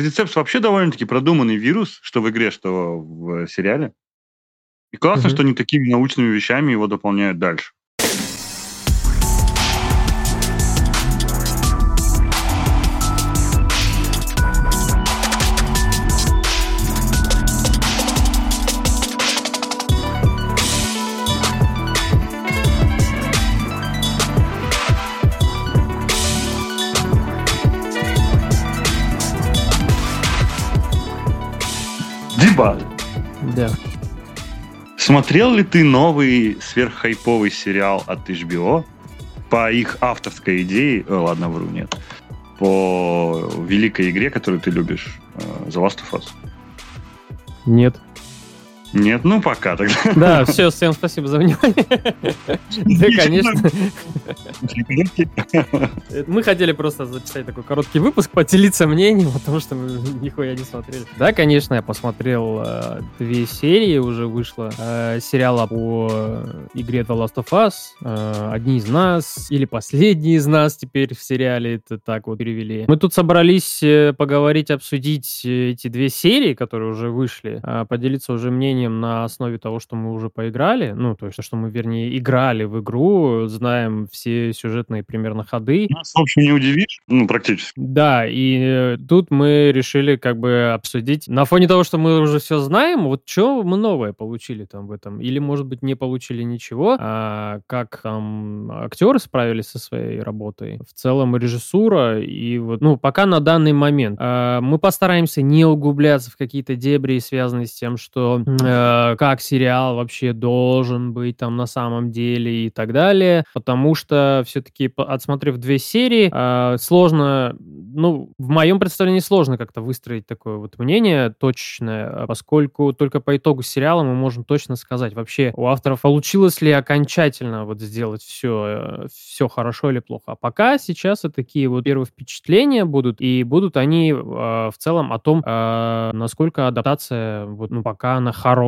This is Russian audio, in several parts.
Рецепт вообще довольно-таки продуманный вирус, что в игре, что в сериале. И классно, Мгм. что они такими научными вещами его дополняют дальше. Дебат. Да. Смотрел ли ты новый сверххайповый сериал от HBO по их авторской идее, э, ладно, вру, нет, по великой игре, которую ты любишь, э, The Last of Us? Нет. Нет, ну пока тогда. Да, все, всем спасибо за внимание. Да, конечно. Мы хотели просто записать такой короткий выпуск, поделиться мнением, потому что мы нихуя не смотрели. Да, конечно, я посмотрел э, две серии, уже вышло э, сериала по игре The Last of Us. э, Одни из нас, или последние из нас теперь в сериале, это так вот перевели. Мы тут собрались поговорить, обсудить эти две серии, которые уже вышли, э, поделиться уже мнением на основе того, что мы уже поиграли, ну, то есть, что мы, вернее, играли в игру, знаем все сюжетные примерно ходы, Нас, в общем, не удивишь, ну, практически. да, и э, тут мы решили как бы обсудить. На фоне того, что мы уже все знаем, вот что мы новое получили там в этом, или, может быть, не получили ничего, а как там актеры справились со своей работой, в целом режиссура, и вот, ну, пока на данный момент. А, мы постараемся не углубляться в какие-то дебри, связанные с тем, что как сериал вообще должен быть там на самом деле и так далее, потому что все-таки, отсмотрев две серии, а, сложно, ну, в моем представлении сложно как-то выстроить такое вот мнение точное, поскольку только по итогу сериала мы можем точно сказать, вообще у авторов получилось ли окончательно вот сделать все, все хорошо или плохо. А пока сейчас это такие вот первые впечатления будут, и будут они в целом о том, насколько адаптация вот, ну, пока она хорошая.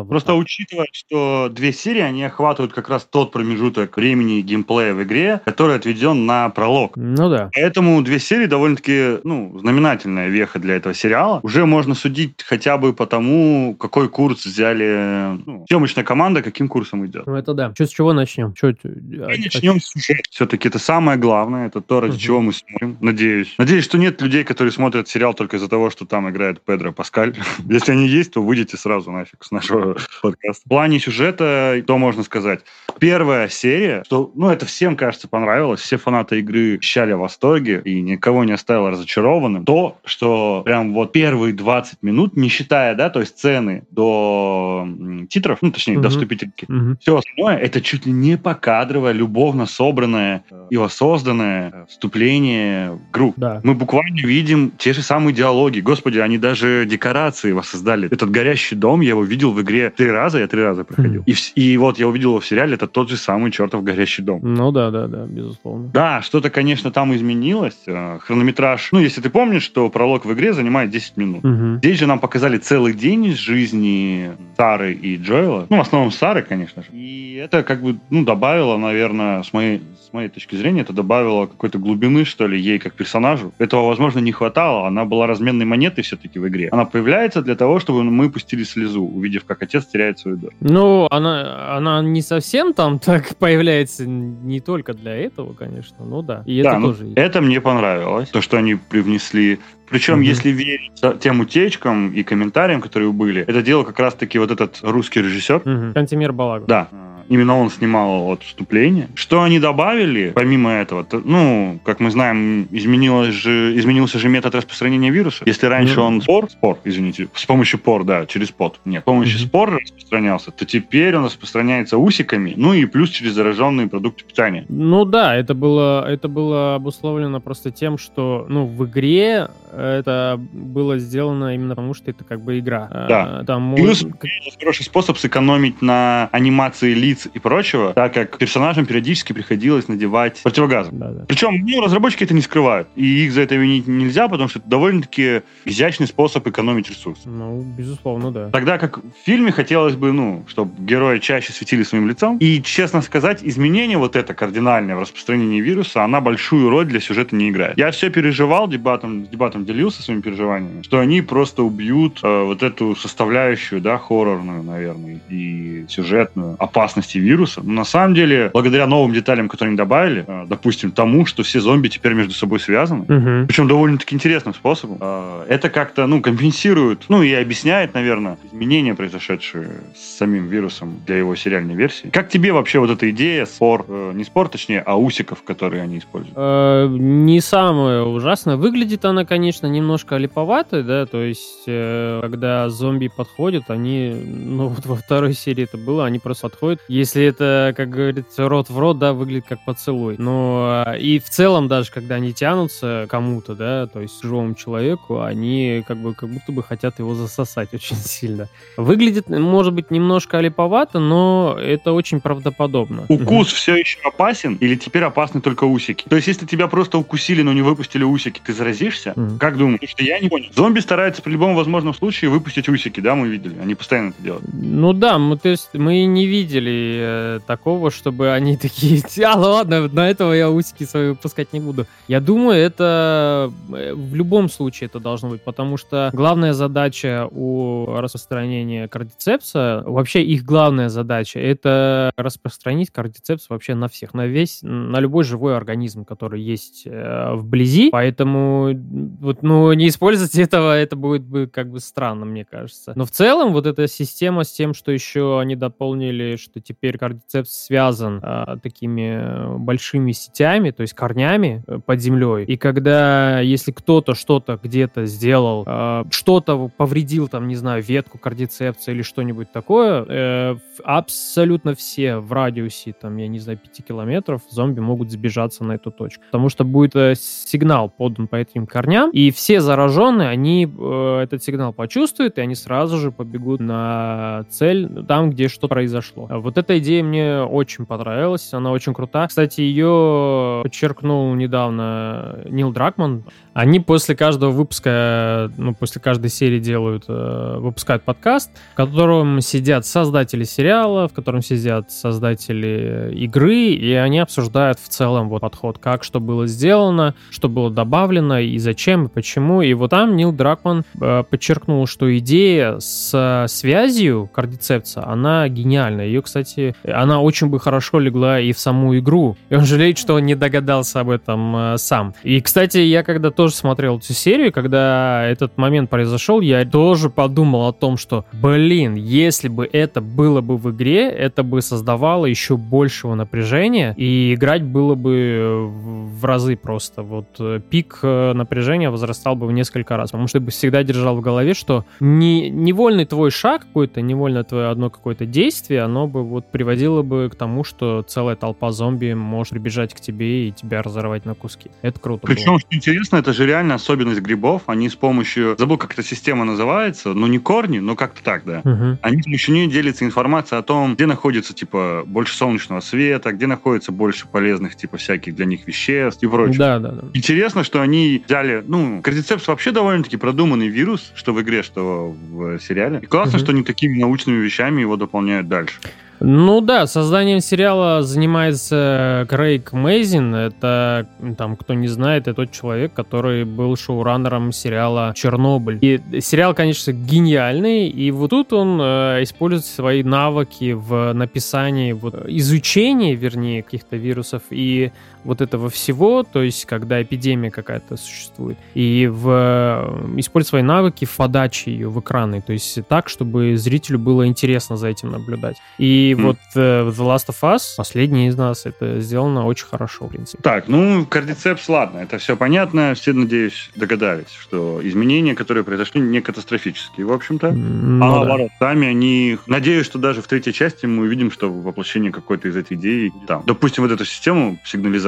Вот Просто учитывая, что две серии, они охватывают как раз тот промежуток времени и геймплея в игре, который отведен на пролог. Ну да. Поэтому две серии довольно-таки, ну, знаменательная веха для этого сериала. Уже можно судить хотя бы по тому, какой курс взяли ну, съемочная команда, каким курсом идет. Ну это да. Чё, с чего начнем? Чё, а, Мы начнем с сюжета. Все-таки это самое главное, это то, ради Мгм. чего мы смотрим, надеюсь. Надеюсь, что нет людей, которые смотрят сериал только из-за того, что там играет Педро Паскаль. Если они есть, то выйдите сразу нафиг с нашего подкаста. В плане сюжета, то можно сказать. Первая серия, что, ну, это всем, кажется, понравилось. Все фанаты игры щали в восторге и никого не оставило разочарованным. То, что прям вот первые 20 минут, не считая, да, то есть сцены до титров, ну, точнее, до Мгм. вступительки, Мгм. все остальное это чуть ли не покадровое, любовно собранное и воссозданное э, вступление в игру. Да. Мы буквально видим те же самые диалоги. Господи, они даже декорации воссоздали. Этот горящий дом, я его видел в игре три раза, я три раза проходил. Мгм. И, и вот я увидел его в сериале, это тот же самый чертов горящий дом. Ну да, да, да, безусловно. Да, что-то, конечно, там изменилось. Э, Хронометраж, ну, если ты помнишь, что пролог в игре занимает 10 минут. Мгм. Здесь же нам показали целый день из жизни Сары и Джоэла. Ну, в основном Сары, конечно же. И это как бы, ну, добавило, наверное, с моей, с моей точки зрения, это добавило какой-то глубины, что ли, ей как персонажу. Этого, возможно, не хватало. Она была разменной монетой все-таки в игре. Она появляется для того, чтобы мы пустили слезу, увидев, как отец теряет свою дочь. Ну, она, она не совсем там так появляется не только для этого, конечно, ну да. И да, это ну, тоже это мне понравилось, то, что они привнесли. Причем, Мгм. если верить тем утечкам и комментариям, которые были, это делал как раз-таки вот этот русский режиссер, Мгм. Кантимир Балагов. Да. Именно он снимал вот вступление. Что они добавили, помимо этого, то, ну, как мы знаем, изменилось же, изменился же метод распространения вируса. Если раньше Ну. он спор, спор, извините, с помощью пор, да, через пот, нет, с помощью Мгм. спор распространялся, то теперь он распространяется усиками, ну и плюс через зараженные продукты питания. Ну да, это было, это было обусловлено просто тем, что ну, в игре это было сделано именно потому, что это как бы игра. Да. А, Там Плюс это хороший способ сэкономить на анимации лиц и прочего, так как персонажам периодически приходилось надевать противогазы. Да, да. Причем, ну, разработчики это не скрывают. И их за это винить нельзя, потому что это довольно-таки изящный способ экономить ресурсы. Ну, безусловно, да. Тогда как в фильме хотелось бы, ну, чтобы герои чаще светили своим лицом. И, честно сказать, изменение вот это кардинальное в распространении вируса, она большую роль для сюжета не играет. Я все переживал дебатом, с дебатом там делился своими переживаниями, что они просто убьют э, вот эту составляющую, да, хоррорную, наверное, и сюжетную опасности вируса. Но на самом деле, благодаря новым деталям, которые они добавили, э, допустим, тому, что все зомби теперь между собой связаны, Мгм. причем довольно-таки интересным способом, э, это как-то, ну, компенсирует, ну, и объясняет, наверное, изменения, произошедшие с самим вирусом для его сериальной версии. Как тебе вообще вот эта идея спор, э, не спор, точнее, а усиков, которые они используют? Э, Не самое ужасное. Выглядит она, конечно, немножко липоватой, да, то есть, э, когда зомби подходят, они, ну, вот во второй серии это было, они просто подходят. Если это, как говорится, рот в рот, да, выглядит как поцелуй. Но э, и в целом даже, когда они тянутся кому-то, да, то есть живому человеку, они как бы как будто бы хотят его засосать очень сильно. Выглядит, может быть, немножко липовато, но это очень правдоподобно. Укус все еще опасен или теперь опасны только усики? То есть, если тебя просто укусили, но не выпустили усики, ты заразишься? Мгм. Как думаешь? Потому что я не понял. Зомби стараются при любом возможном случае выпустить усики, да, мы видели. Они постоянно это делают. Ну да, мы, то есть, мы не видели э, такого, чтобы они такие, а ладно, на этого я усики свои выпускать не буду. Я думаю, это э, в любом случае это должно быть, потому что главная задача у распространения кардицепса, вообще их главная задача, это распространить кардицепс вообще на всех, на весь, на любой живой организм, который есть э, вблизи, поэтому м, вот, ну, не использовать этого, это будет бы как бы странно, мне кажется. Но в целом вот эта система с тем, что еще они дополнили, что теперь кардицепс связан а, такими э, большими сетями, то есть корнями э, под землей, и когда, если кто-то что-то где-то сделал, а, что-то повредил, там, не знаю, ветку кардицепса или что-нибудь такое, э, абсолютно все в радиусе, там, я не знаю, 5 километров зомби могут сбежаться на эту точку. Потому что будет э, сигнал подан по этим корням, и все зараженные, они э, этот сигнал почувствуют, и они сразу же побегут на цель, там, где что произошло. Вот эта идея мне очень понравилась, она очень крута. Кстати, ее подчеркнул недавно Нил Дракман. Они после каждого выпуска, ну, после каждой серии делают, э, выпускают подкаст, в котором сидят создатели сериала, в котором сидят создатели игры, и они обсуждают в целом вот подход, как что было сделано, что было добавлено, и зачем, и почему. И вот там Нил Дракман э, подчеркнул, что идея с связью кардицепса, она гениальная. Ее, кстати, она очень бы хорошо легла и в саму игру. И он жалеет, что он не догадался об этом э, сам. И, кстати, я когда тоже смотрел эту серию, когда этот момент произошел, я тоже подумал о том, что, блин, если бы это было бы в игре, это бы создавало еще большего напряжения, и играть было бы в разы просто. Вот э, пик э, напряжения возрастал бы в несколько раз, потому что ты бы всегда держал в голове, что не, невольный твой шаг какой-то, невольно твое одно какое-то действие, оно бы вот приводило бы к тому, что целая толпа зомби может прибежать к тебе и тебя разорвать на куски. Это круто было. Причем, что интересно, это же реально особенность грибов. Они с помощью... Забыл, как эта система называется. Ну, не корни, но как-то так, да. Мгм. Они с помощью нее делятся информацией о том, где находится, типа, больше солнечного света, где находится больше полезных, типа, всяких для них веществ и прочее. Да, да, да. Интересно, что они взяли, ну, кардицепс вообще довольно-таки продуманный вирус, что в игре, что в сериале. И классно, Мгм. что они такими научными вещами его дополняют дальше. Ну да, созданием сериала занимается Крейг Мейзин. Это, там, кто не знает, это тот человек, который был шоураннером сериала «Чернобыль». И сериал, конечно, гениальный, и вот тут он э, использует свои навыки в написании, вот, изучении, вернее, каких-то вирусов и вот этого всего, то есть когда эпидемия какая-то существует, и в, э, использует свои навыки в подаче ее в экраны, то есть так, чтобы зрителю было интересно за этим наблюдать. И Мгм. вот э, The Last of Us, последний из нас, это сделано очень хорошо, в принципе. Так, ну, кардицепс, ладно, это все понятно. Все, надеюсь, догадались, что изменения, которые произошли, не катастрофические, в общем-то. М, а ну да. наоборот, сами они... Надеюсь, что даже в третьей части мы увидим, что воплощение какой-то из этих идей там. Допустим, вот эту систему,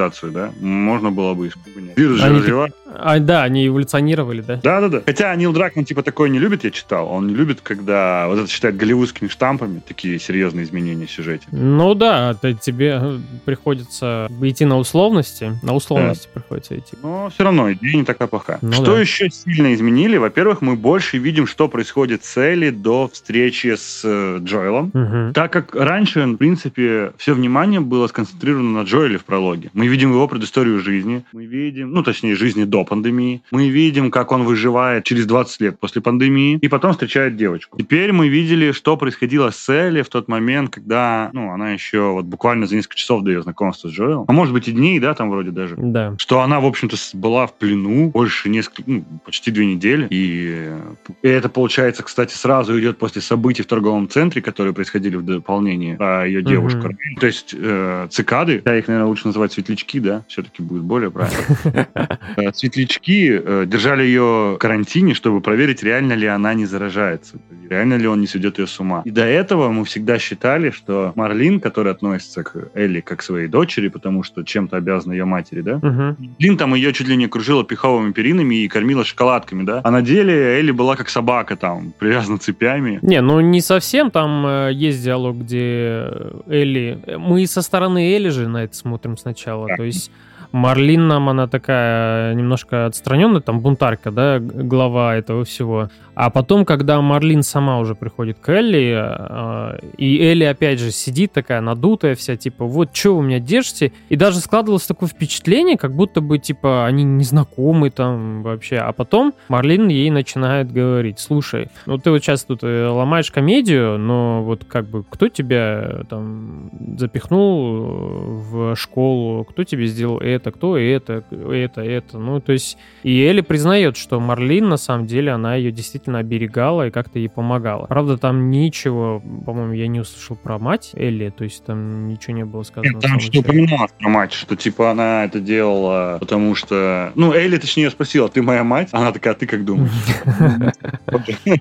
сигнализацию, да, можно было бы испугать. Вирус же Они развивает. А, да, они эволюционировали, да? Да-да-да. Хотя Нил Дракман типа такое не любит, я читал. Он не любит, когда вот это считает голливудскими штампами, такие серьезные изменения в сюжете. Ну да, то тебе приходится идти на условности, на условности приходится идти. Но все равно идея не такая плохая. Ну что да. еще сильно изменили? Во-первых, мы больше видим, что происходит с Элли до встречи с э, Джоэлом. Мгм. Так как раньше, в принципе, все внимание было сконцентрировано на Джоэле в прологе. Мы видели видим его предысторию жизни, мы видим, ну, точнее, жизни до пандемии, мы видим, как он выживает через 20 лет после пандемии, и потом встречает девочку. Теперь мы видели, что происходило с Элли в тот момент, когда, ну, она еще вот буквально за несколько часов до ее знакомства с Джоэлом, а может быть и дней, да, там вроде даже, Да. что она, в общем-то, была в плену больше несколько, ну, почти две недели, и, и это, получается, кстати, сразу идет после событий в торговом центре, которые происходили в дополнении про ее девушку. Мгм. То есть э, цикады, я их, наверное, лучше называть светлячки, да, все-таки будет более правильно. Э, Светлячки э, держали ее в карантине, чтобы проверить, реально ли она не заражается, реально ли он не сведет ее с ума. И до этого мы всегда считали, что Марлин, который относится к Элли как к своей дочери, потому что чем-то обязана ее матери, да, Мгм. Лин там ее чуть ли не окружила пиховыми перинами и кормила шоколадками, да? А на деле Элли была как собака там, привязана цепями. Не, ну не совсем. Там э, есть диалог, где Элли... Мы со стороны Элли же на это смотрим сначала. Да. То есть Марлин нам, она такая немножко отстраненная, там бунтарка, да, глава этого всего. А потом, когда Марлин сама уже приходит к Элли, э, и Элли опять же сидит такая надутая вся, типа, вот что вы меня держите? И даже складывалось такое впечатление, как будто бы, типа, они незнакомы там вообще. А потом Марлин ей начинает говорить, слушай, ну ты вот сейчас тут э, ломаешь комедию, но вот как бы кто тебя э, там запихнул э, в школу, кто тебе сделал это, кто это, это, это. Ну, то есть и Элли признает, что Марлин, на самом деле, она ее действительно оберегала и как-то ей помогала. Правда, там ничего, по-моему, я не услышал про мать Элли, то есть там ничего не было сказано. Нет, там что упоминалось про мать, что типа она это делала, потому что... Ну, Элли, точнее, ее спросила, ты моя мать? Она такая, «А ты как думаешь?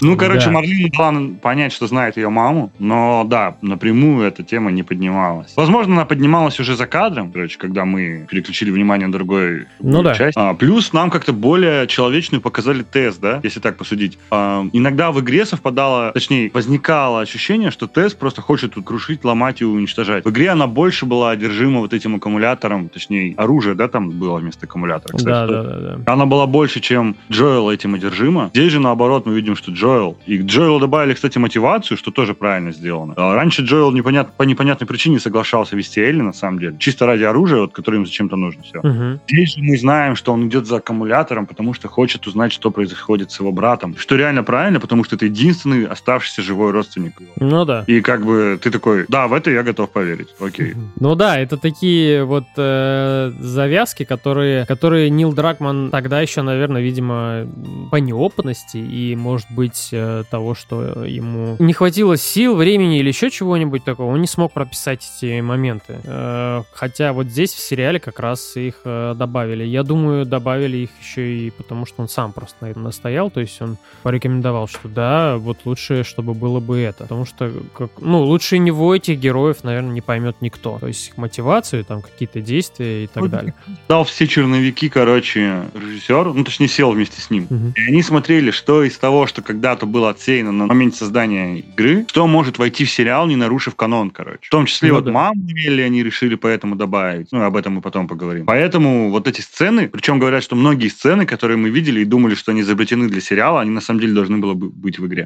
Ну, короче. Марлин дала понять, что знает ее маму, но да, напрямую эта тема не поднималась. Возможно, она поднималась уже за кадром, короче, когда мы переключили внимание на другой Ну да. часть. А, плюс нам как-то более человечную показали тест, да, если так посудить. А, иногда в игре совпадало, точнее, возникало ощущение, что тест просто хочет тут крушить, ломать и уничтожать. В игре она больше была одержима вот этим аккумулятором, точнее, оружие, да, там было вместо аккумулятора, кстати. Да, да, да, да. она была больше, чем Джоэл этим одержима. Здесь же, наоборот, мы видим, что Джоэл... И к Джоэлу добавили, кстати, мотивацию, что тоже правильно сделано. А Раньше Джоэл непонят... по непонятной причине соглашался вести Элли, на самом деле. Чисто ради оружия, вот, которое им зачем-то нужно. Все. Мгм. Здесь мы знаем, что он идет за аккумулятором, потому что хочет узнать, что происходит с его братом. Что реально правильно, потому что это единственный оставшийся живой родственник. его. Ну да. И как бы ты такой, да, в это я готов поверить. Окей. Ну да, это такие вот э, завязки, которые, которые Нил Дракман тогда еще, наверное, видимо, по неопытности и, может быть, э, того, что ему не хватило сил, времени или еще чего-нибудь такого, он не смог прописать эти моменты. Э, хотя вот здесь в сериале как раз их э, добавили. Я думаю, добавили их еще и потому, что он сам просто на этом настоял, то есть он порекомендовал, что да, вот лучше, чтобы было бы это. Потому что, как, ну, лучше него этих героев, наверное, не поймет никто. То есть их мотивацию, там, какие-то действия и так Вот. далее. Дал все черновики, короче, режиссер, ну, точнее, сел вместе с ним. Мгм. И они смотрели, что из того, что когда-то было отсеяно на моменте создания игры, что может войти в сериал, не нарушив канон, короче. В том числе Ну вот да. маму Элли они решили поэтому добавить. Ну, об этом мы потом поговорим. Поэтому вот эти сцены, причем говорят, что многие сцены, которые мы видели и думали, что они изобретены для сериала, они на самом деле должны было бы быть в игре.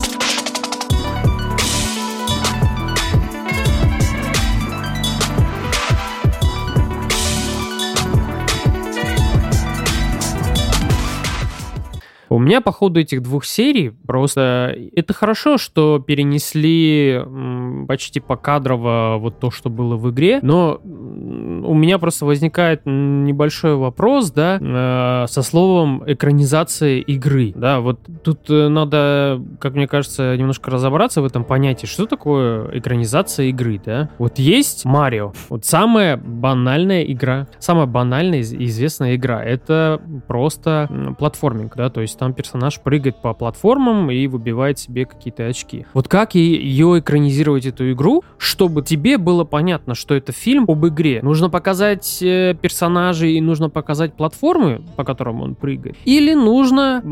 У меня по ходу этих двух серий просто... Это хорошо, что перенесли почти покадрово вот то, что было в игре, но у меня просто возникает небольшой вопрос, да, э, со словом экранизация игры, да, вот тут э, надо, как мне кажется, немножко разобраться в этом понятии, что такое экранизация игры, да. Вот есть Марио, вот самая банальная игра, самая банальная из- известная игра, это просто платформинг, да, то есть там персонаж прыгает по платформам и выбивает себе какие-то очки. Вот как ее экранизировать эту игру, чтобы тебе было понятно, что это фильм об игре? Нужно показать э, персонажей и нужно показать платформы, по которым он прыгает? Или нужно,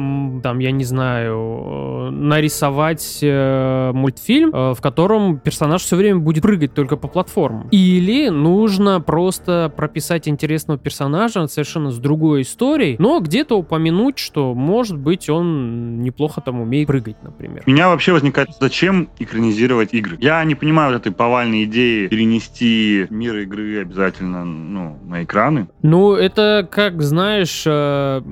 там, я не знаю, э, нарисовать э, мультфильм, в котором персонаж все время будет прыгать только по платформам? Или нужно просто прописать интересного персонажа совершенно с другой историей, но где-то упомянуть, что, может быть, он неплохо там умеет прыгать, например. У меня вообще возникает, зачем экранизировать игры? Я не понимаю вот этой повальной идеи перенести мир игры обязательно ну, на экраны. Ну, это, как знаешь, э,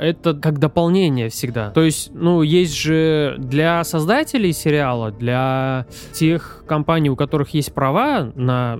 это как дополнение всегда. То есть, ну, есть же для создателей сериала, для тех компаний, у которых есть права на,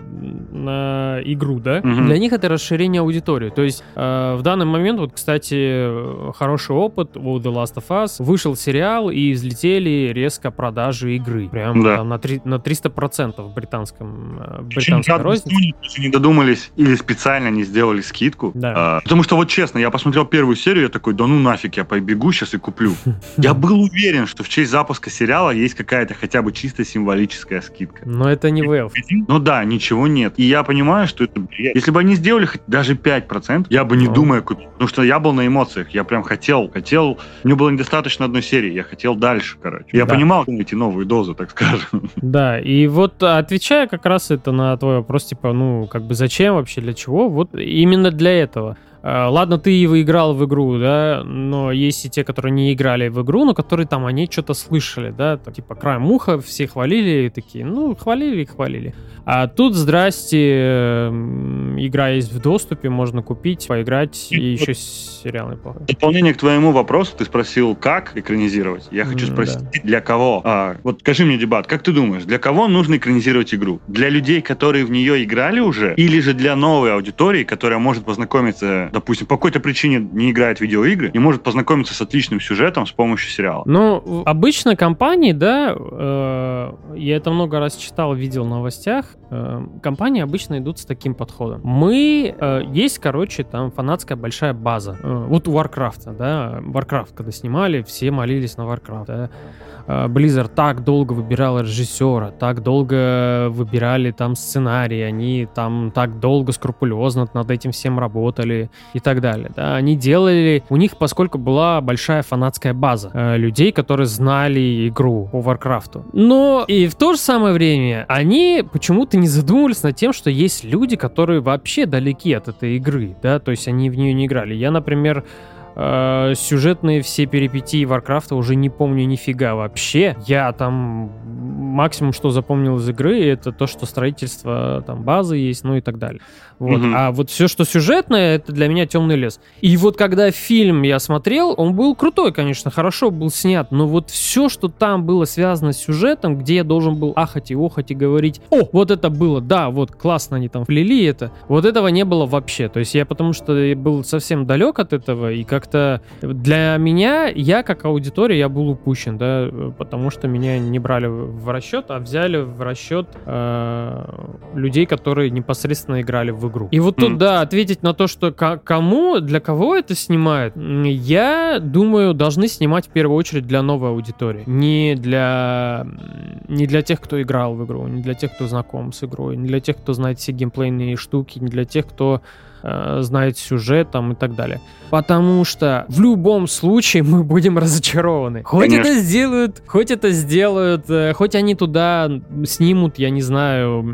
на игру, да, угу. для них это расширение аудитории. То есть, э, в данный момент, вот, кстати, хороший опыт у The Last of Us. Вышел сериал, и взлетели резко продажи игры. Прям да. там на, 3, на 300% в британском э, британской рознице. не додумались или специально не сделали скидку. Да. А, потому что, вот честно, я посмотрел первую серию, я такой, да ну нафиг, я побегу сейчас и куплю. Я был уверен, что в честь запуска сериала есть какая-то хотя бы чисто символическая скидка. Но это не Valve. Ну да, ничего нет. И я понимаю, что это Если бы они сделали хоть даже 5%, я бы не ну. думая купил. Потому что я был на эмоциях, я прям хотел, хотел. Мне было недостаточно одной серии, я хотел дальше, короче. Я да. понимал эти новые дозы, так скажем. Да, и вот отвечая как раз это на твой вопрос, типа, ну, как бы зачем вообще, для чего, вот именно для этого. Э, ладно, ты выиграл в игру, да, но есть и те, которые не играли в игру, но которые там, они что-то слышали, да, там, типа краем уха, все хвалили, и такие, ну, хвалили и хвалили. А тут, здрасте, игра есть в доступе, можно купить, поиграть, и, и еще сериал неплохой. Дополнение к твоему вопросу, ты спросил, как экранизировать. Я хочу спросить, да. для кого? А, вот скажи мне, дебат, как ты думаешь, для кого нужно экранизировать игру? Для людей, которые в нее играли уже, или же для новой аудитории, которая может познакомиться допустим, по какой-то причине не играет в видеоигры, и может познакомиться с отличным сюжетом с помощью сериала. Ну, обычно компании, да, э, я это много раз читал, видел в новостях, э, компании обычно идут с таким подходом. Мы, э, есть, короче, там фанатская большая база. Э, вот у Warcraft, да, Warcraft, когда снимали, все молились на Warcraft, да. Э, Blizzard так долго выбирал режиссера, так долго выбирали там сценарий, они там так долго скрупулезно над этим всем работали и так далее. Да. Они делали, у них, поскольку была большая фанатская база э, людей, которые знали игру по Warcraft. Но и в то же самое время они почему-то не задумывались над тем, что есть люди, которые вообще далеки от этой игры, да, то есть они в нее не играли. Я, например, Э, сюжетные все перипетии Варкрафта уже не помню нифига вообще. Я там максимум, что запомнил из игры, это то, что строительство там базы есть, ну и так далее. Вот. Угу. А вот все, что сюжетное, это для меня темный лес. И вот когда фильм я смотрел, он был крутой, конечно, хорошо был снят, но вот все, что там было связано с сюжетом, где я должен был ахать и охать и говорить, о, вот это было, да, вот классно они там вплели это, вот этого не было вообще. То есть я потому что был совсем далек от этого, и как-то для меня, я как аудитория, я был упущен, да, потому что меня не брали в расчет, а взяли в расчет э, людей, которые непосредственно играли в игру. И вот тут, mm. да, ответить на то, что кому, для кого это снимают, я думаю, должны снимать в первую очередь для новой аудитории. Не для, не для тех, кто играл в игру, не для тех, кто знаком с игрой, не для тех, кто знает все геймплейные штуки, не для тех, кто э, знает сюжет там и так далее. Потому что в любом случае мы будем разочарованы. Хоть Конечно. это сделают, хоть это сделают, э, хоть они туда снимут, я не знаю,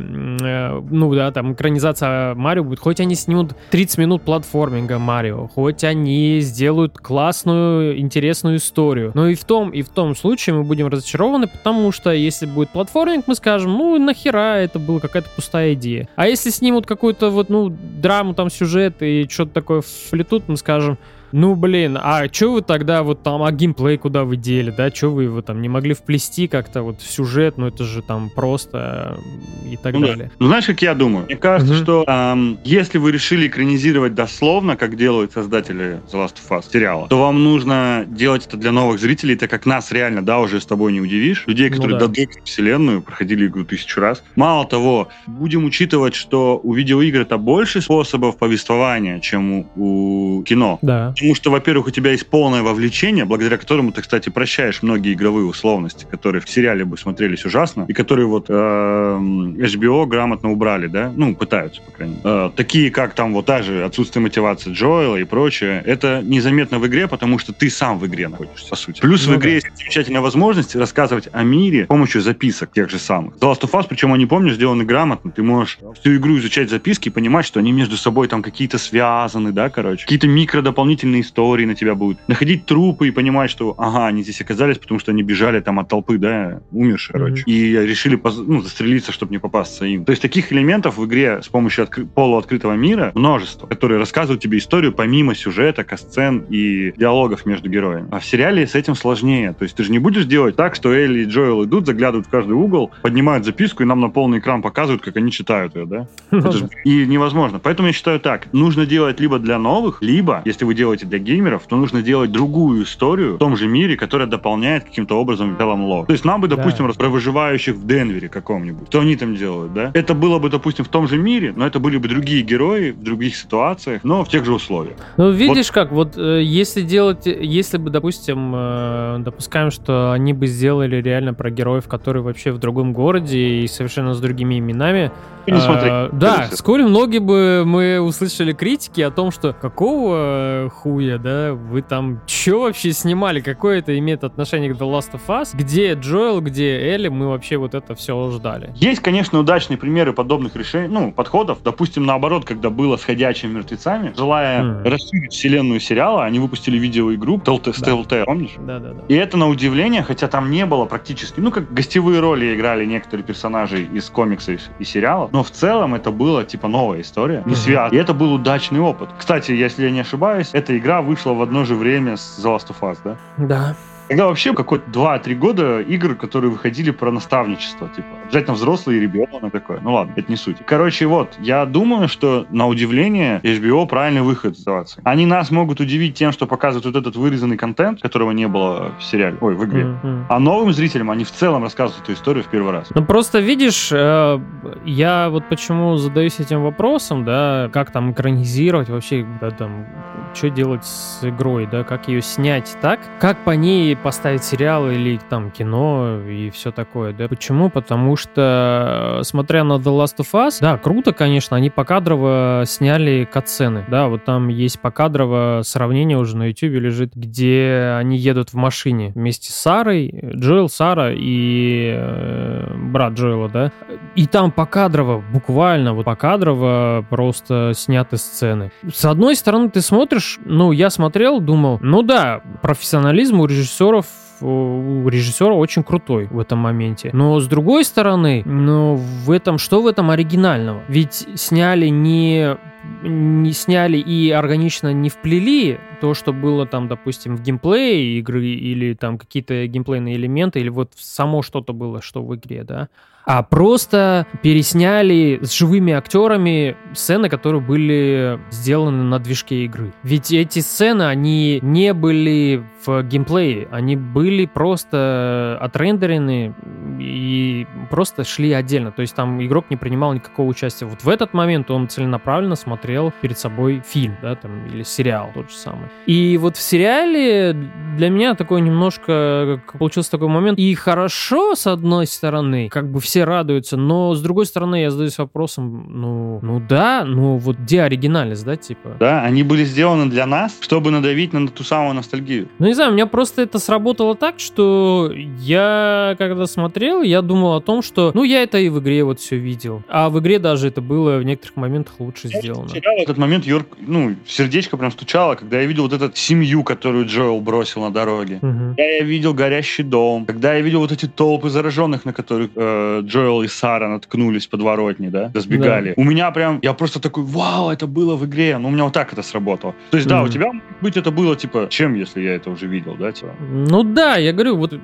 э, ну да, там экранизация Марио будет, хоть они снимут 30 минут платформинга Марио, хоть они сделают классную, интересную историю. Но и в том, и в том случае мы будем разочарованы, потому что если будет платформинг, мы скажем, ну нахера, это была какая-то пустая идея. А если снимут какую-то вот, ну, драму, там, сюжет и что-то такое флетут, мы скажем, ну, блин, а что вы тогда вот там, а геймплей куда вы дели, да? Что вы его там не могли вплести как-то вот в сюжет, ну это же там просто э, и так ну, далее. Ну, знаешь, как я думаю? Мне кажется, угу. что эм, если вы решили экранизировать дословно, как делают создатели The Last of Us сериала, то вам нужно делать это для новых зрителей, так как нас реально, да, уже с тобой не удивишь. Людей, ну которые ну, да. додумали вселенную, проходили игру тысячу раз. Мало того, будем учитывать, что у видеоигр это больше способов повествования, чем у, у кино. Да. Потому что, во-первых, у тебя есть полное вовлечение, благодаря которому ты, кстати, прощаешь многие игровые условности, которые в сериале бы смотрелись ужасно, и которые вот э, HBO грамотно убрали, да? Ну, пытаются, по крайней мере. Э, такие, как там вот даже отсутствие мотивации Джоэла и прочее, это незаметно в игре, потому что ты сам в игре находишься, по сути. Плюс ну, в игре да. есть замечательная возможность рассказывать о мире с помощью записок тех же самых. The Last of Us, причем они, помнишь, сделаны грамотно. Ты можешь всю игру изучать записки и понимать, что они между собой там какие-то связаны, да, короче. Какие-то микро дополнительные дополнительные истории на тебя будут. Находить трупы и понимать, что, ага, они здесь оказались, потому что они бежали там от толпы, да, умершие, короче. Mm-hmm. И решили ну, застрелиться, чтобы не попасться им. То есть таких элементов в игре с помощью откры- полуоткрытого мира множество, которые рассказывают тебе историю помимо сюжета, касцен и диалогов между героями. А в сериале с этим сложнее. То есть ты же не будешь делать так, что Элли и Джоэл идут, заглядывают в каждый угол, поднимают записку и нам на полный экран показывают, как они читают ее, да? Это же и невозможно. Поэтому я считаю так. Нужно делать либо для новых, либо, если вы делаете для геймеров, то нужно делать другую историю в том же мире, которая дополняет каким-то образом целом лог. То есть нам бы, допустим, да. про выживающих в Денвере каком-нибудь. Что они там делают, да? Это было бы, допустим, в том же мире, но это были бы другие герои в других ситуациях, но в тех же условиях. Ну, видишь вот. как, вот э, если делать, если бы, допустим, э, допускаем, что они бы сделали реально про героев, которые вообще в другом городе и совершенно с другими именами, не смотри. А, да, вскоре многие бы мы услышали критики о том, что какого хуя, да, вы там что вообще снимали, какое это имеет отношение к The Last of Us, где Джоэл, где Элли, мы вообще вот это все ждали. Есть, конечно, удачные примеры подобных решений, ну, подходов. Допустим, наоборот, когда было с «Ходячими мертвецами», желая mm. расширить вселенную сериала, они выпустили видеоигру Telltale, да. помнишь? Да, да, да. И это на удивление, хотя там не было практически, ну, как гостевые роли играли некоторые персонажи из комиксов и сериалов, но в целом это была типа новая история, не связана. И это был удачный опыт. Кстати, если я не ошибаюсь, игра вышла в одно же время с The Last of Us, да? Да. Когда вообще какой-то 2-3 года игр, которые выходили про наставничество, типа, обязательно взрослый и ребенок такое. Ну ладно, это не суть. Короче, вот, я думаю, что на удивление HBO правильный выход из ситуации. Они нас могут удивить тем, что показывают вот этот вырезанный контент, которого не было в сериале, ой, в игре. Mm-hmm. А новым зрителям они в целом рассказывают эту историю в первый раз. Ну просто видишь, э, я вот почему задаюсь этим вопросом, да, как там экранизировать вообще, да, там, что делать с игрой, да, как ее снять так, как по ней поставить сериал или там кино и все такое, да. Почему? Потому что, смотря на The Last of Us, да, круто, конечно, они покадрово сняли катсцены, да, вот там есть покадрово сравнение уже на YouTube лежит, где они едут в машине вместе с Сарой, Джоэл, Сара и э, брат Джоэла, да, и там покадрово, буквально вот покадрово просто сняты сцены. С одной стороны, ты смотришь, ну, я смотрел, думал, ну да, профессионализм у режиссера режиссеров у режиссера очень крутой в этом моменте. Но с другой стороны, ну, в этом, что в этом оригинального? Ведь сняли не не сняли и органично не вплели то, что было там, допустим, в геймплее игры или там какие-то геймплейные элементы, или вот само что-то было, что в игре, да, а просто пересняли с живыми актерами сцены, которые были сделаны на движке игры. Ведь эти сцены, они не были в геймплее, они были просто отрендерены и просто шли отдельно. То есть там игрок не принимал никакого участия. Вот в этот момент он целенаправленно смотрел перед собой фильм, да, там, или сериал тот же самый. И вот в сериале для меня такой немножко получился такой момент. И хорошо, с одной стороны, как бы все радуются, но с другой стороны я задаюсь вопросом, ну, ну да, ну вот где оригинальность, да, типа? Да, они были сделаны для нас, чтобы надавить на ту самую ностальгию. Ну не знаю, у меня просто это сработало так, что я когда смотрел, я думал о том, что, ну я это и в игре вот все видел, а в игре даже это было в некоторых моментах лучше я сделано. Этот момент Йорк, ну сердечко прям стучало, когда я видел вот эту семью, которую Джоэл бросил на дороге. Угу. Когда я видел горящий дом, когда я видел вот эти толпы зараженных, на которых э, Джоэл и Сара наткнулись подворотни, да, разбегали. Да. У меня прям, я просто такой, вау, это было в игре. Ну, у меня вот так это сработало. То есть, mm-hmm. да, у тебя, может быть, это было, типа, чем, если я это уже видел, да, типа? Ну да, я говорю, вот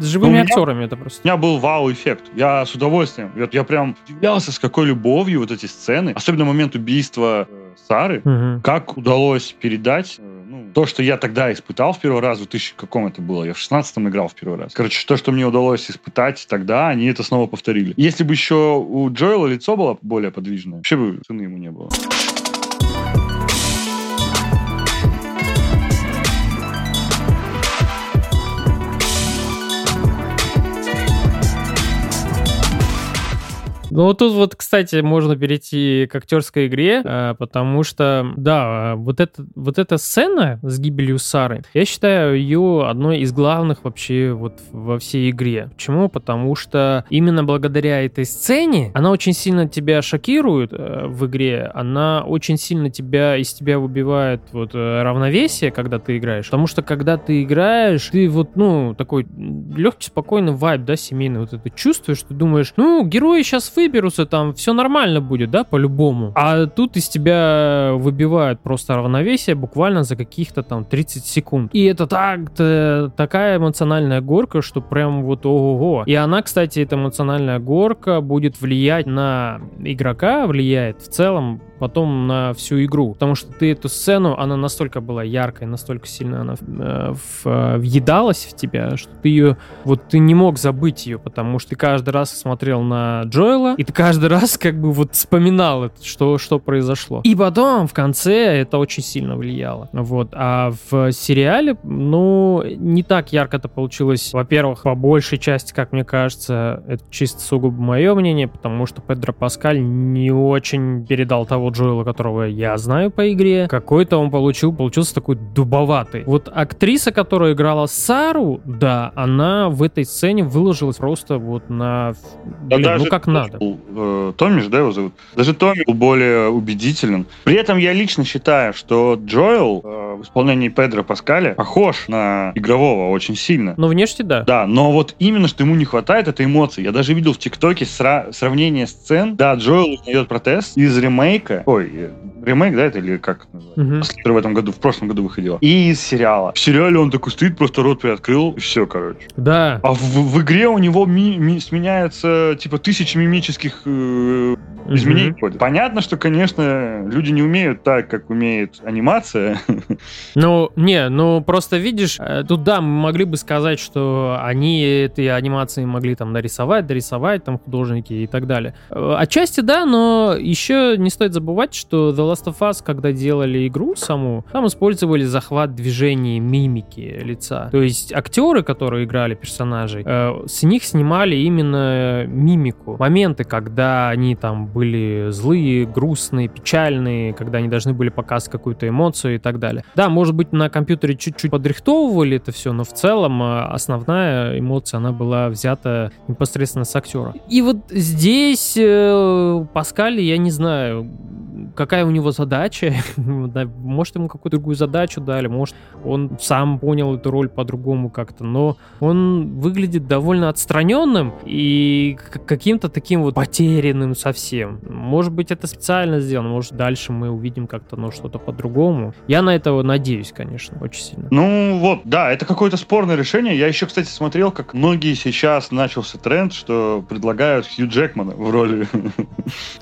с живыми ну, актерами меня, это просто. У меня был вау-эффект. Я с удовольствием. Вот я прям удивлялся, с какой любовью вот эти сцены, особенно момент убийства э, Сары, угу. как удалось передать э, ну, то, что я тогда испытал в первый раз, в 2000 каком это было, я в 16-м играл в первый раз. Короче, то, что мне удалось испытать тогда, они это снова повторили. Если бы еще у Джоэла лицо было более подвижное, вообще бы цены ему не было. Ну, тут вот, кстати, можно перейти к актерской игре, э, потому что, да, вот, это, вот эта сцена с гибелью Сары, я считаю ее одной из главных вообще вот во всей игре. Почему? Потому что именно благодаря этой сцене она очень сильно тебя шокирует э, в игре, она очень сильно тебя из тебя выбивает вот э, равновесие, когда ты играешь. Потому что когда ты играешь, ты вот, ну, такой легкий, спокойный вайб, да, семейный, вот это чувствуешь, ты думаешь, ну, герои сейчас выберутся, там все нормально будет, да, по-любому. А тут из тебя выбивают просто равновесие буквально за каких-то там 30 секунд. И это так, такая эмоциональная горка, что прям вот ого-го. И она, кстати, эта эмоциональная горка будет влиять на игрока, влияет в целом потом на всю игру. Потому что ты эту сцену, она настолько была яркой, настолько сильно она э, в, э, въедалась в тебя, что ты ее, вот ты не мог забыть ее, потому что ты каждый раз смотрел на Джоэла, и ты каждый раз как бы вот вспоминал, это, что, что произошло. И потом в конце это очень сильно влияло. Вот. А в сериале, ну, не так ярко это получилось. Во-первых, по большей части, как мне кажется, это чисто сугубо мое мнение, потому что Педро Паскаль не очень передал того Джоэла, которого я знаю по игре. Какой-то он получил, получился такой дубоватый. Вот актриса, которая играла Сару, да, она в этой сцене выложилась просто вот на... Да Блин, ну как надо. Э, Томми же, да, его зовут? Даже Томми был более убедителен. При этом я лично считаю, что Джоэл э, в исполнении Педро Паскаля похож на игрового очень сильно. Ну, внешне да. Да, но вот именно, что ему не хватает, это эмоций. Я даже видел в ТикТоке сра- сравнение сцен. Да, Джоэл узнает протез из ремейка. Ой, ремейк, да, это или как называется, угу. в этом году, в прошлом году выходила. И из сериала. В сериале он такой стоит, просто рот приоткрыл, и все, короче. Да. А в, в игре у него ми, ми, сменяется, типа, тысячи мимических э, изменений. Угу. Понятно, что, конечно, люди не умеют так, как умеет анимация. Ну, не, ну, просто видишь, э, тут, да, мы могли бы сказать, что они этой анимации могли там нарисовать, дорисовать, там, художники и так далее. Э, отчасти, да, но еще не стоит забывать, что The Last of Us, когда делали игру саму, там использовали захват движений, мимики лица. То есть актеры, которые играли персонажей, э, с них снимали именно мимику. Моменты, когда они там были злые, грустные, печальные, когда они должны были показать какую-то эмоцию и так далее. Да, может быть, на компьютере чуть-чуть подрихтовывали это все, но в целом э, основная эмоция, она была взята непосредственно с актера. И вот здесь э, Паскаль, я не знаю, какая у него задача, может, ему какую-то другую задачу дали, может, он сам понял эту роль по-другому как-то, но он выглядит довольно отстраненным и каким-то таким вот потерянным совсем. Может быть, это специально сделано, может, дальше мы увидим как-то, ну, что-то по-другому. Я на это надеюсь, конечно, очень сильно. Ну, вот, да, это какое-то спорное решение. Я еще, кстати, смотрел, как многие сейчас начался тренд, что предлагают Хью Джекмана в роли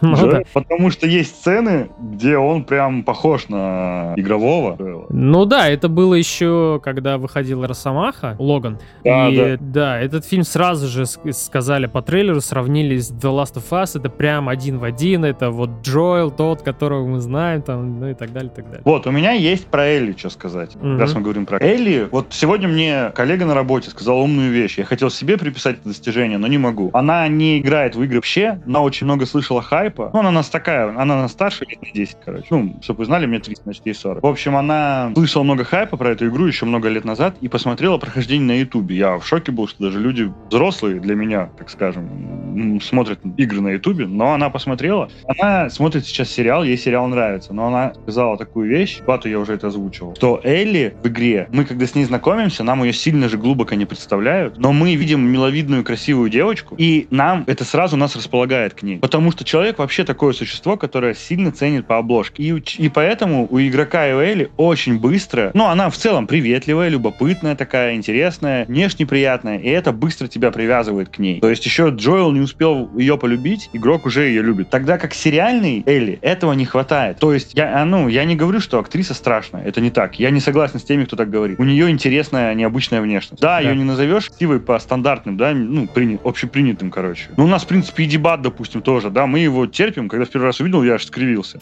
ну Потому что есть сцены, где он прям похож на игрового. Ну да, это было еще, когда выходил Росомаха, Логан. Да, и да. да, этот фильм сразу же сказали по трейлеру, сравнили с The Last of Us, это прям один в один, это вот Джоэл, тот, которого мы знаем, там, ну и так далее, и так далее. Вот, у меня есть про Элли, что сказать, угу. раз мы говорим про Элли. Вот сегодня мне коллега на работе сказал умную вещь. Я хотел себе приписать это достижение, но не могу. Она не играет в игры вообще, но очень много слышала хайпа. Ну, она нас такая, она нас старше лет на 10, короче. Ну, чтобы вы знали, мне 30, значит, ей 40. В общем, она слышала много хайпа про эту игру еще много лет назад и посмотрела прохождение на Ютубе. Я в шоке был, что даже люди взрослые для меня, так скажем, смотрят игры на Ютубе, но она посмотрела. Она смотрит сейчас сериал, ей сериал нравится, но она сказала такую вещь, бату я уже это озвучивал, что Элли в игре, мы когда с ней знакомимся, нам ее сильно же глубоко не представляют, но мы видим миловидную, красивую девочку, и нам это сразу нас располагает к ней. Потому что человек вообще такое существо, которое сильно ценит по обложке. И, и поэтому у игрока и у Элли очень быстро, ну, она в целом приветливая, любопытная такая, интересная, внешне приятная, и это быстро тебя привязывает к ней. То есть еще Джоэл не успел ее полюбить, игрок уже ее любит. Тогда как сериальный Элли этого не хватает. То есть я, а, ну, я не говорю, что актриса страшная, это не так. Я не согласен с теми, кто так говорит. У нее интересная, необычная внешность. Да, да. ее не назовешь красивой по стандартным, да, ну, принят, общепринятым, короче. Ну, у нас, в принципе, и дебат, допустим, тоже, да, мы его терпим. Когда в первый раз увидел, я аж скривился.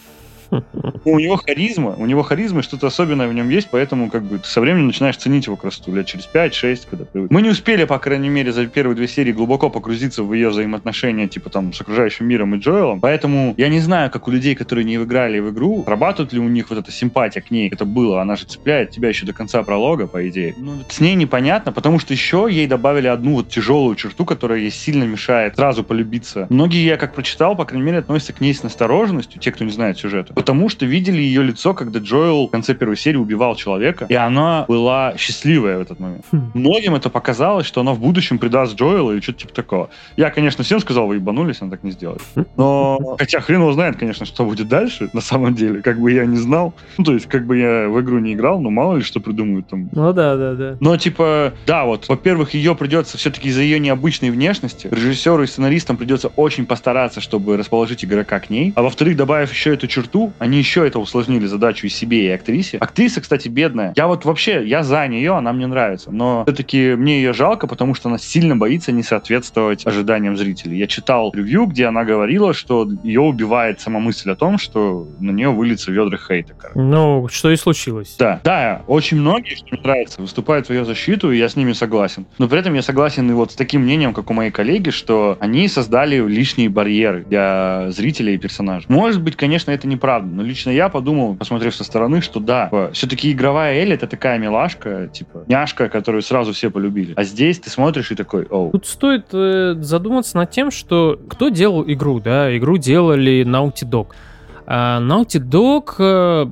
У него харизма, у него харизма, что-то особенное в нем есть, поэтому как бы ты со временем начинаешь ценить его красоту лет через 5-6, когда привык. Мы не успели, по крайней мере, за первые две серии глубоко погрузиться в ее взаимоотношения, типа там с окружающим миром и Джоэлом, поэтому я не знаю, как у людей, которые не играли в игру, работает ли у них вот эта симпатия к ней, это было, она же цепляет тебя еще до конца пролога, по идее. Ну, с ней непонятно, потому что еще ей добавили одну вот тяжелую черту, которая ей сильно мешает сразу полюбиться. Многие, я как прочитал, по крайней мере, относятся к ней с настороженностью, те, кто не знает сюжета, потому что видели ее лицо, когда Джоэл в конце первой серии убивал человека, и она была счастливая в этот момент. Хм. Многим это показалось, что она в будущем предаст Джоэла или что-то типа такого. Я, конечно, всем сказал, вы ебанулись, она так не сделает. Хм. Но, хотя хрен его знает, конечно, что будет дальше, на самом деле, как бы я не знал. Ну, то есть, как бы я в игру не играл, но мало ли что придумают там. Ну да, да, да. Но, типа, да, вот, во-первых, ее придется все-таки из-за ее необычной внешности, режиссеру и сценаристам придется очень постараться, чтобы расположить игрока к ней. А во-вторых, добавив еще эту черту, они еще это усложнили задачу и себе, и актрисе. Актриса, кстати, бедная. Я вот вообще, я за нее, она мне нравится. Но все-таки мне ее жалко, потому что она сильно боится не соответствовать ожиданиям зрителей. Я читал ревью, где она говорила, что ее убивает сама мысль о том, что на нее выльется ведра хейта. Короче. Ну, что и случилось. Да, да, очень многие, что мне нравится, выступают в ее защиту, и я с ними согласен. Но при этом я согласен и вот с таким мнением, как у моей коллеги, что они создали лишние барьеры для зрителей и персонажей. Может быть, конечно, это неправда, но лично я подумал, посмотрев со стороны, что да, все-таки игровая Элли это такая милашка, типа няшка, которую сразу все полюбили. А здесь ты смотришь и такой, оу. Тут стоит э, задуматься над тем, что кто делал игру, да? Игру делали Naughty Dog. А Naughty Dog э,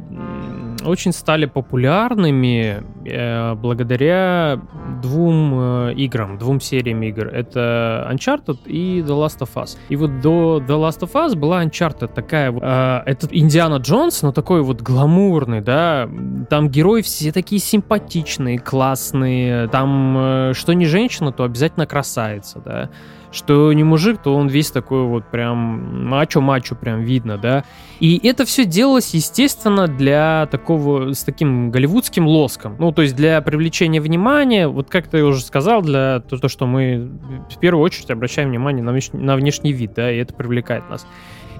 очень стали популярными э, благодаря двум э, играм, двум сериям игр. Это Uncharted и The Last of Us. И вот до The Last of Us была Uncharted такая, э, этот Индиана Джонс, но такой вот гламурный, да, там герои все такие симпатичные, классные, там э, что не женщина, то обязательно красавица, да что не мужик, то он весь такой вот прям мачо-мачо прям видно, да. И это все делалось, естественно, для такого, с таким голливудским лоском. Ну, то есть для привлечения внимания, вот как ты уже сказал, для то, что мы в первую очередь обращаем внимание на внешний, на внешний вид, да, и это привлекает нас.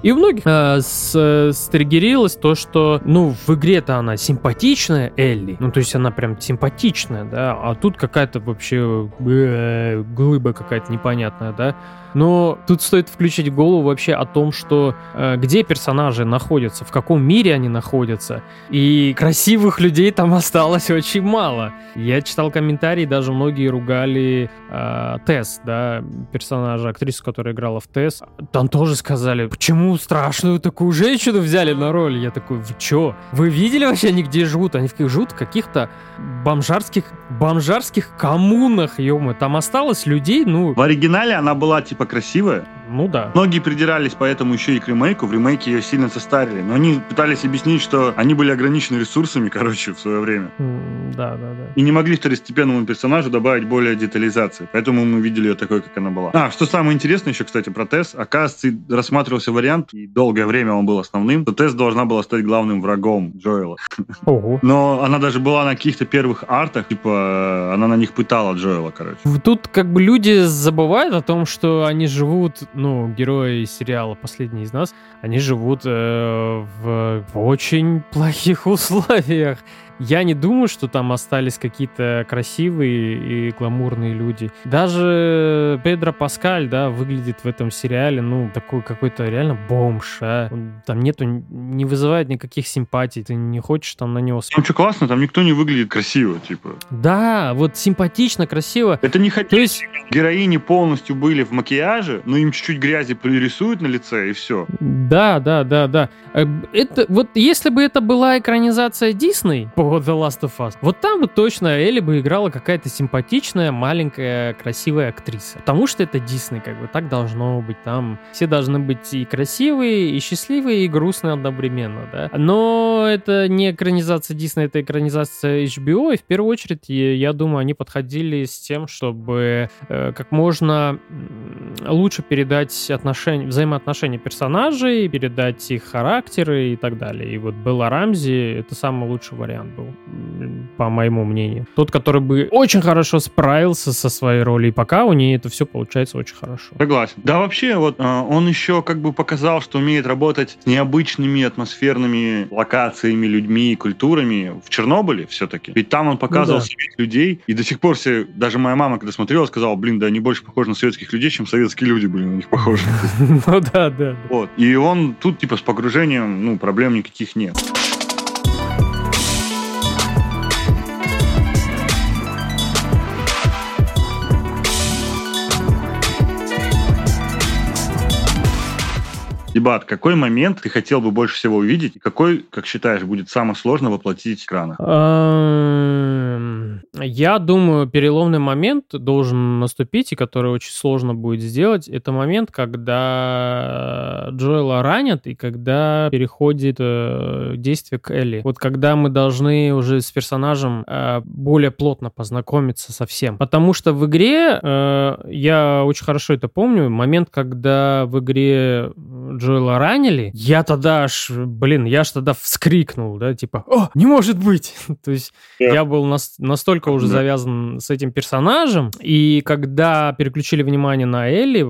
И у многих э, с, стригерилось то, что, ну, в игре-то она симпатичная, Элли. Ну, то есть она прям симпатичная, да, а тут какая-то вообще э, глыба какая-то непонятная, да. Но тут стоит включить голову вообще о том, что э, где персонажи находятся, в каком мире они находятся. И красивых людей там осталось очень мало. Я читал комментарии, даже многие ругали э, Тесс, да, персонажа, актрису, которая играла в Тесс. Там тоже сказали, почему страшную такую женщину взяли на роль? Я такой, вы чё? Вы видели вообще они где живут? Они в каких-то бомжарских, бомжарских коммунах, ё Там осталось людей, ну... В оригинале она была типа красивая, ну да. Многие придирались поэтому еще и к ремейку. В ремейке ее сильно состарили. Но они пытались объяснить, что они были ограничены ресурсами, короче, в свое время. Mm, да, да, да. И не могли второстепенному персонажу добавить более детализации. Поэтому мы видели ее такой, как она была. А, что самое интересное еще, кстати, про Тесс. Оказывается, рассматривался вариант, и долгое время он был основным, что Тесс должна была стать главным врагом Джоэла. Ого. Но она даже была на каких-то первых артах, типа, она на них пытала Джоэла, короче. Тут как бы люди забывают о том, что они живут ну, герои сериала «Последний из нас», они живут э, в, в очень плохих условиях. Я не думаю, что там остались какие-то красивые и гламурные люди. Даже Педро Паскаль, да, выглядит в этом сериале, ну, такой какой-то реально бомж, а. Он, там нету, не вызывает никаких симпатий, ты не хочешь там на него... Там что классно, там никто не выглядит красиво, типа. Да, вот симпатично, красиво. Это не хотели. То есть... Героини полностью были в макияже, но им чуть-чуть грязи пририсуют на лице, и все. Да, да, да, да. Э, это, вот если бы это была экранизация Дисней по The Last of Us. Вот там бы точно Элли бы играла какая-то симпатичная, маленькая, красивая актриса. Потому что это Дисней, как бы так должно быть. Там все должны быть и красивые, и счастливые, и грустные одновременно, да. Но это не экранизация Дисней, это экранизация HBO, и в первую очередь, я думаю, они подходили с тем, чтобы э, как можно лучше передать отношения, взаимоотношения персонажей, передать их характеры и так далее. И вот Белла Рамзи — это самый лучший вариант был, по моему мнению. Тот, который бы очень хорошо справился со своей ролью, и пока у нее это все получается очень хорошо. Согласен. Да, вообще, вот а, он еще как бы показал, что умеет работать с необычными атмосферными локациями, людьми, культурами в Чернобыле все-таки. Ведь там он показывал ну, да. людей, и до сих пор все, даже моя мама, когда смотрела, сказала, блин, да они больше похожи на советских людей, чем советские люди были на них похожи. Ну да, да. Вот. И он тут, типа, с погружением, ну, проблем никаких нет. Дебат. Какой момент ты хотел бы больше всего увидеть? Какой, как считаешь, будет самое сложно воплотить в экранах? Эм, я думаю, переломный момент должен наступить, и который очень сложно будет сделать. Это момент, когда Джоэла ранят, и когда переходит э, действие к Элли. Вот когда мы должны уже с персонажем э, более плотно познакомиться со всем. Потому что в игре, э, я очень хорошо это помню, момент, когда в игре Джоэла ранили, я тогда аж, блин, я аж тогда вскрикнул, да, типа, о, не может быть! То есть yeah. я был нас, настолько уже завязан с этим персонажем, и когда переключили внимание на Элли,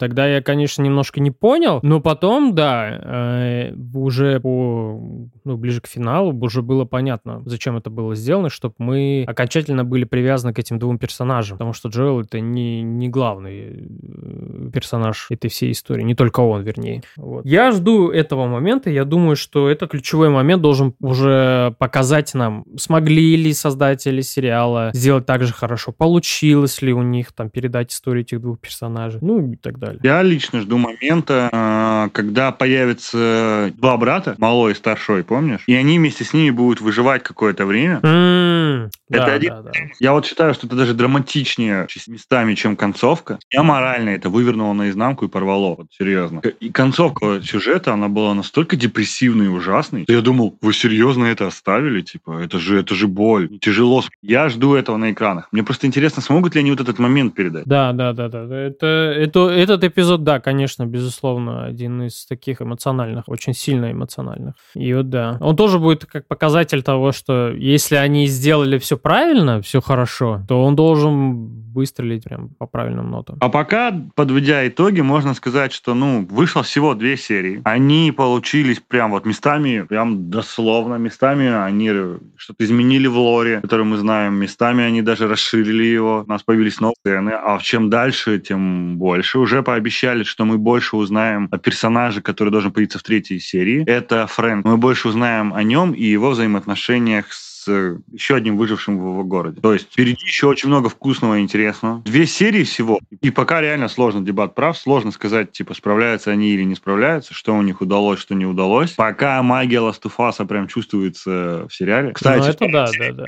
тогда я, конечно, немножко не понял, но потом, да, э, уже по, ну, ближе к финалу уже было понятно, зачем это было сделано, чтобы мы окончательно были привязаны к этим двум персонажам, потому что Джоэл это не, не главный э, персонаж этой всей истории, не только он, вернее. Вот. Я жду этого момента. Я думаю, что это ключевой момент должен уже показать нам, смогли ли создатели сериала сделать так же хорошо, получилось ли у них там передать историю этих двух персонажей, ну и так далее. Я лично жду момента, а, когда появятся два брата, малой и старшой, помнишь? И они вместе с ними будут выживать какое-то время. Mm, это да, один. Да, да. Я вот считаю, что это даже драматичнее местами, чем концовка. Я морально это вывернуло наизнанку и порвало. Вот серьезно. И концовка сюжета, она была настолько депрессивной и ужасной. Я думал, вы серьезно это оставили? Типа, это же, это же боль, тяжело. Я жду этого на экранах. Мне просто интересно, смогут ли они вот этот момент передать? Да, да, да, да. Это, это, этот эпизод, да, конечно, безусловно, один из таких эмоциональных, очень сильно эмоциональных. И вот да. Он тоже будет как показатель того, что если они сделали все правильно, все хорошо, то он должен выстрелить прям по правильным нотам. А пока, подводя итоги, можно сказать, что, ну, вышло всего две серии. Они получились прям вот местами, прям дословно местами, они что-то изменили в лоре, который мы знаем, местами они даже расширили его, у нас появились новые сцены, а чем дальше, тем больше. Уже пообещали, что мы больше узнаем о персонаже, который должен появиться в третьей серии. Это Фрэнк. Мы больше узнаем о нем и его взаимоотношениях с с еще одним выжившим в его городе. То есть впереди еще очень много вкусного и интересного. Две серии всего. И пока реально сложно дебат прав. Сложно сказать, типа, справляются они или не справляются, что у них удалось, что не удалось. Пока магия Us прям чувствуется в сериале. Кстати, ну, это да, да, да.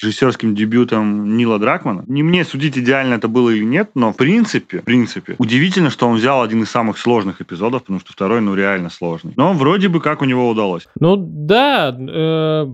режиссерским дебютом Нила Дракмана. Не мне судить, идеально это было или нет, но в принципе, в принципе, удивительно, что он взял один из самых сложных эпизодов, потому что второй, ну, реально сложный. Но вроде бы как у него удалось. Ну, да, э,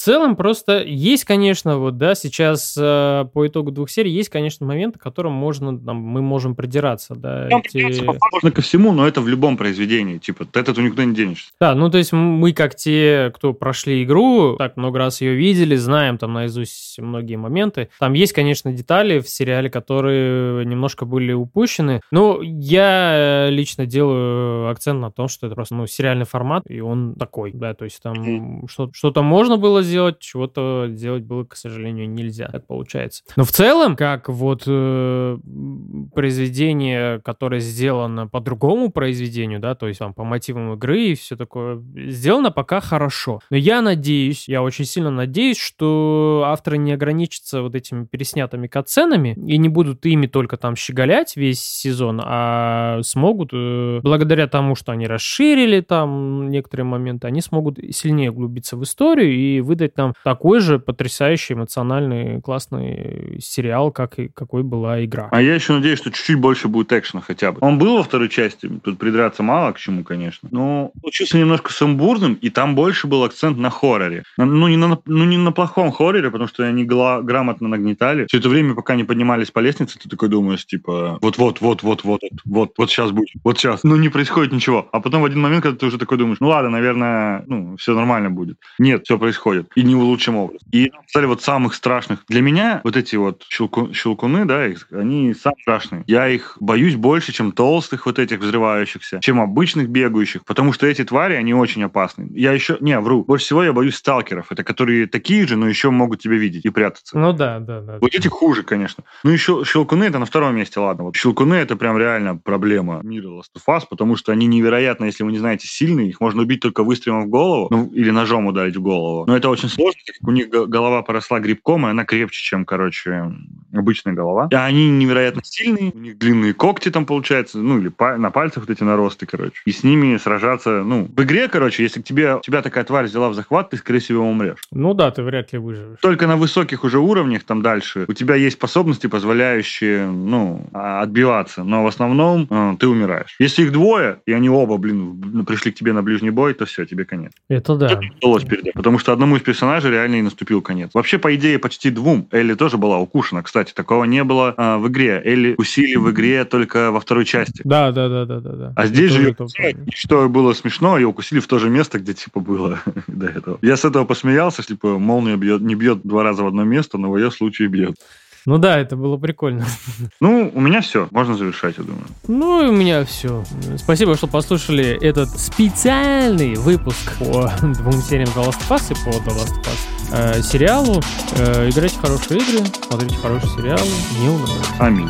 в целом просто есть, конечно, вот, да, сейчас э, по итогу двух серий есть, конечно, моменты, к которым можно, там, мы можем придираться, да. Там эти... Можно ко всему, но это в любом произведении, типа, ты от этого никуда не денешься. Да, ну, то есть мы, как те, кто прошли игру, так много раз ее видели, знаем там наизусть многие моменты. Там есть, конечно, детали в сериале, которые немножко были упущены, но я лично делаю акцент на том, что это просто, ну, сериальный формат, и он такой, да, то есть там mm-hmm. что- что-то можно было было сделать, чего-то делать было, к сожалению, нельзя. Так получается. Но в целом, как вот э, произведение, которое сделано по другому произведению, да, то есть там по мотивам игры и все такое, сделано пока хорошо. Но я надеюсь, я очень сильно надеюсь, что авторы не ограничатся вот этими переснятыми катсценами и не будут ими только там щеголять весь сезон, а смогут, э, благодаря тому, что они расширили там некоторые моменты, они смогут сильнее углубиться в историю и выдать нам такой же потрясающий, эмоциональный, классный сериал, как и какой была игра. А я еще надеюсь, что чуть-чуть больше будет экшена хотя бы. Он был во второй части, тут придраться мало к чему, конечно. Но получился немножко сумбурным, и там больше был акцент на хорроре. Ну, не на, ну, не на плохом хорроре, потому что они гла- грамотно нагнетали. Все это время, пока не поднимались по лестнице, ты такой думаешь, типа, вот-вот, вот-вот, вот, вот, вот сейчас будет, вот сейчас. Ну, не происходит ничего. А потом в один момент, когда ты уже такой думаешь, ну ладно, наверное, ну, все нормально будет. Нет, все происходит. И не в лучшем образе. И, кстати, вот самых страшных... Для меня вот эти вот щелку, щелкуны, да, их, они самые страшные. Я их боюсь больше, чем толстых вот этих взрывающихся, чем обычных бегающих, потому что эти твари, они очень опасны. Я еще... Не, вру. Больше всего я боюсь сталкеров. Это которые такие же, но еще могут тебя видеть и прятаться. Ну да, да, да. Вот эти хуже, конечно. Ну еще щелкуны это на втором месте, ладно. Вот щелкуны это прям реально проблема мира Last of Us, потому что они невероятно, если вы не знаете, сильные. Их можно убить только выстрелом в голову, ну, или ножом ударить в голову. Но это очень сложно, так как у них голова поросла грибком, и она крепче, чем, короче, обычная голова. И они невероятно сильные, у них длинные когти там, получается, ну, или на пальцах вот эти наросты, короче. И с ними сражаться, ну, в игре, короче, если к тебе, тебя такая тварь взяла в захват, ты, скорее всего, умрешь. Ну да, ты вряд ли выживешь. Только на высоких уже уровнях, там дальше, у тебя есть способности, позволяющие, ну, а, отбиваться, но в основном э, ты умираешь. Если их двое, и они оба, блин, пришли к тебе на ближний бой, то все, тебе конец. Это да. удалось передать, потому что одному из персонажей реально и наступил конец. Вообще, по идее, почти двум. Элли тоже была укушена, кстати, такого не было а, в игре. Элли усили в игре только во второй части. Да, да, да, да, да. да. А здесь же, что было смешно, ее укусили в то же место, где типа было до этого. Я с этого посмеялся, типа молния бьет, не бьет два раза в одно место, но в ее случае бьет. Ну да, это было прикольно. Ну, у меня все. Можно завершать, я думаю. Ну, и у меня все. Спасибо, что послушали этот специальный выпуск по двум сериям The Last of Us и по The Last of Us э, сериалу. Э, играйте в хорошие игры, смотрите хорошие сериалы, не умрете. Аминь.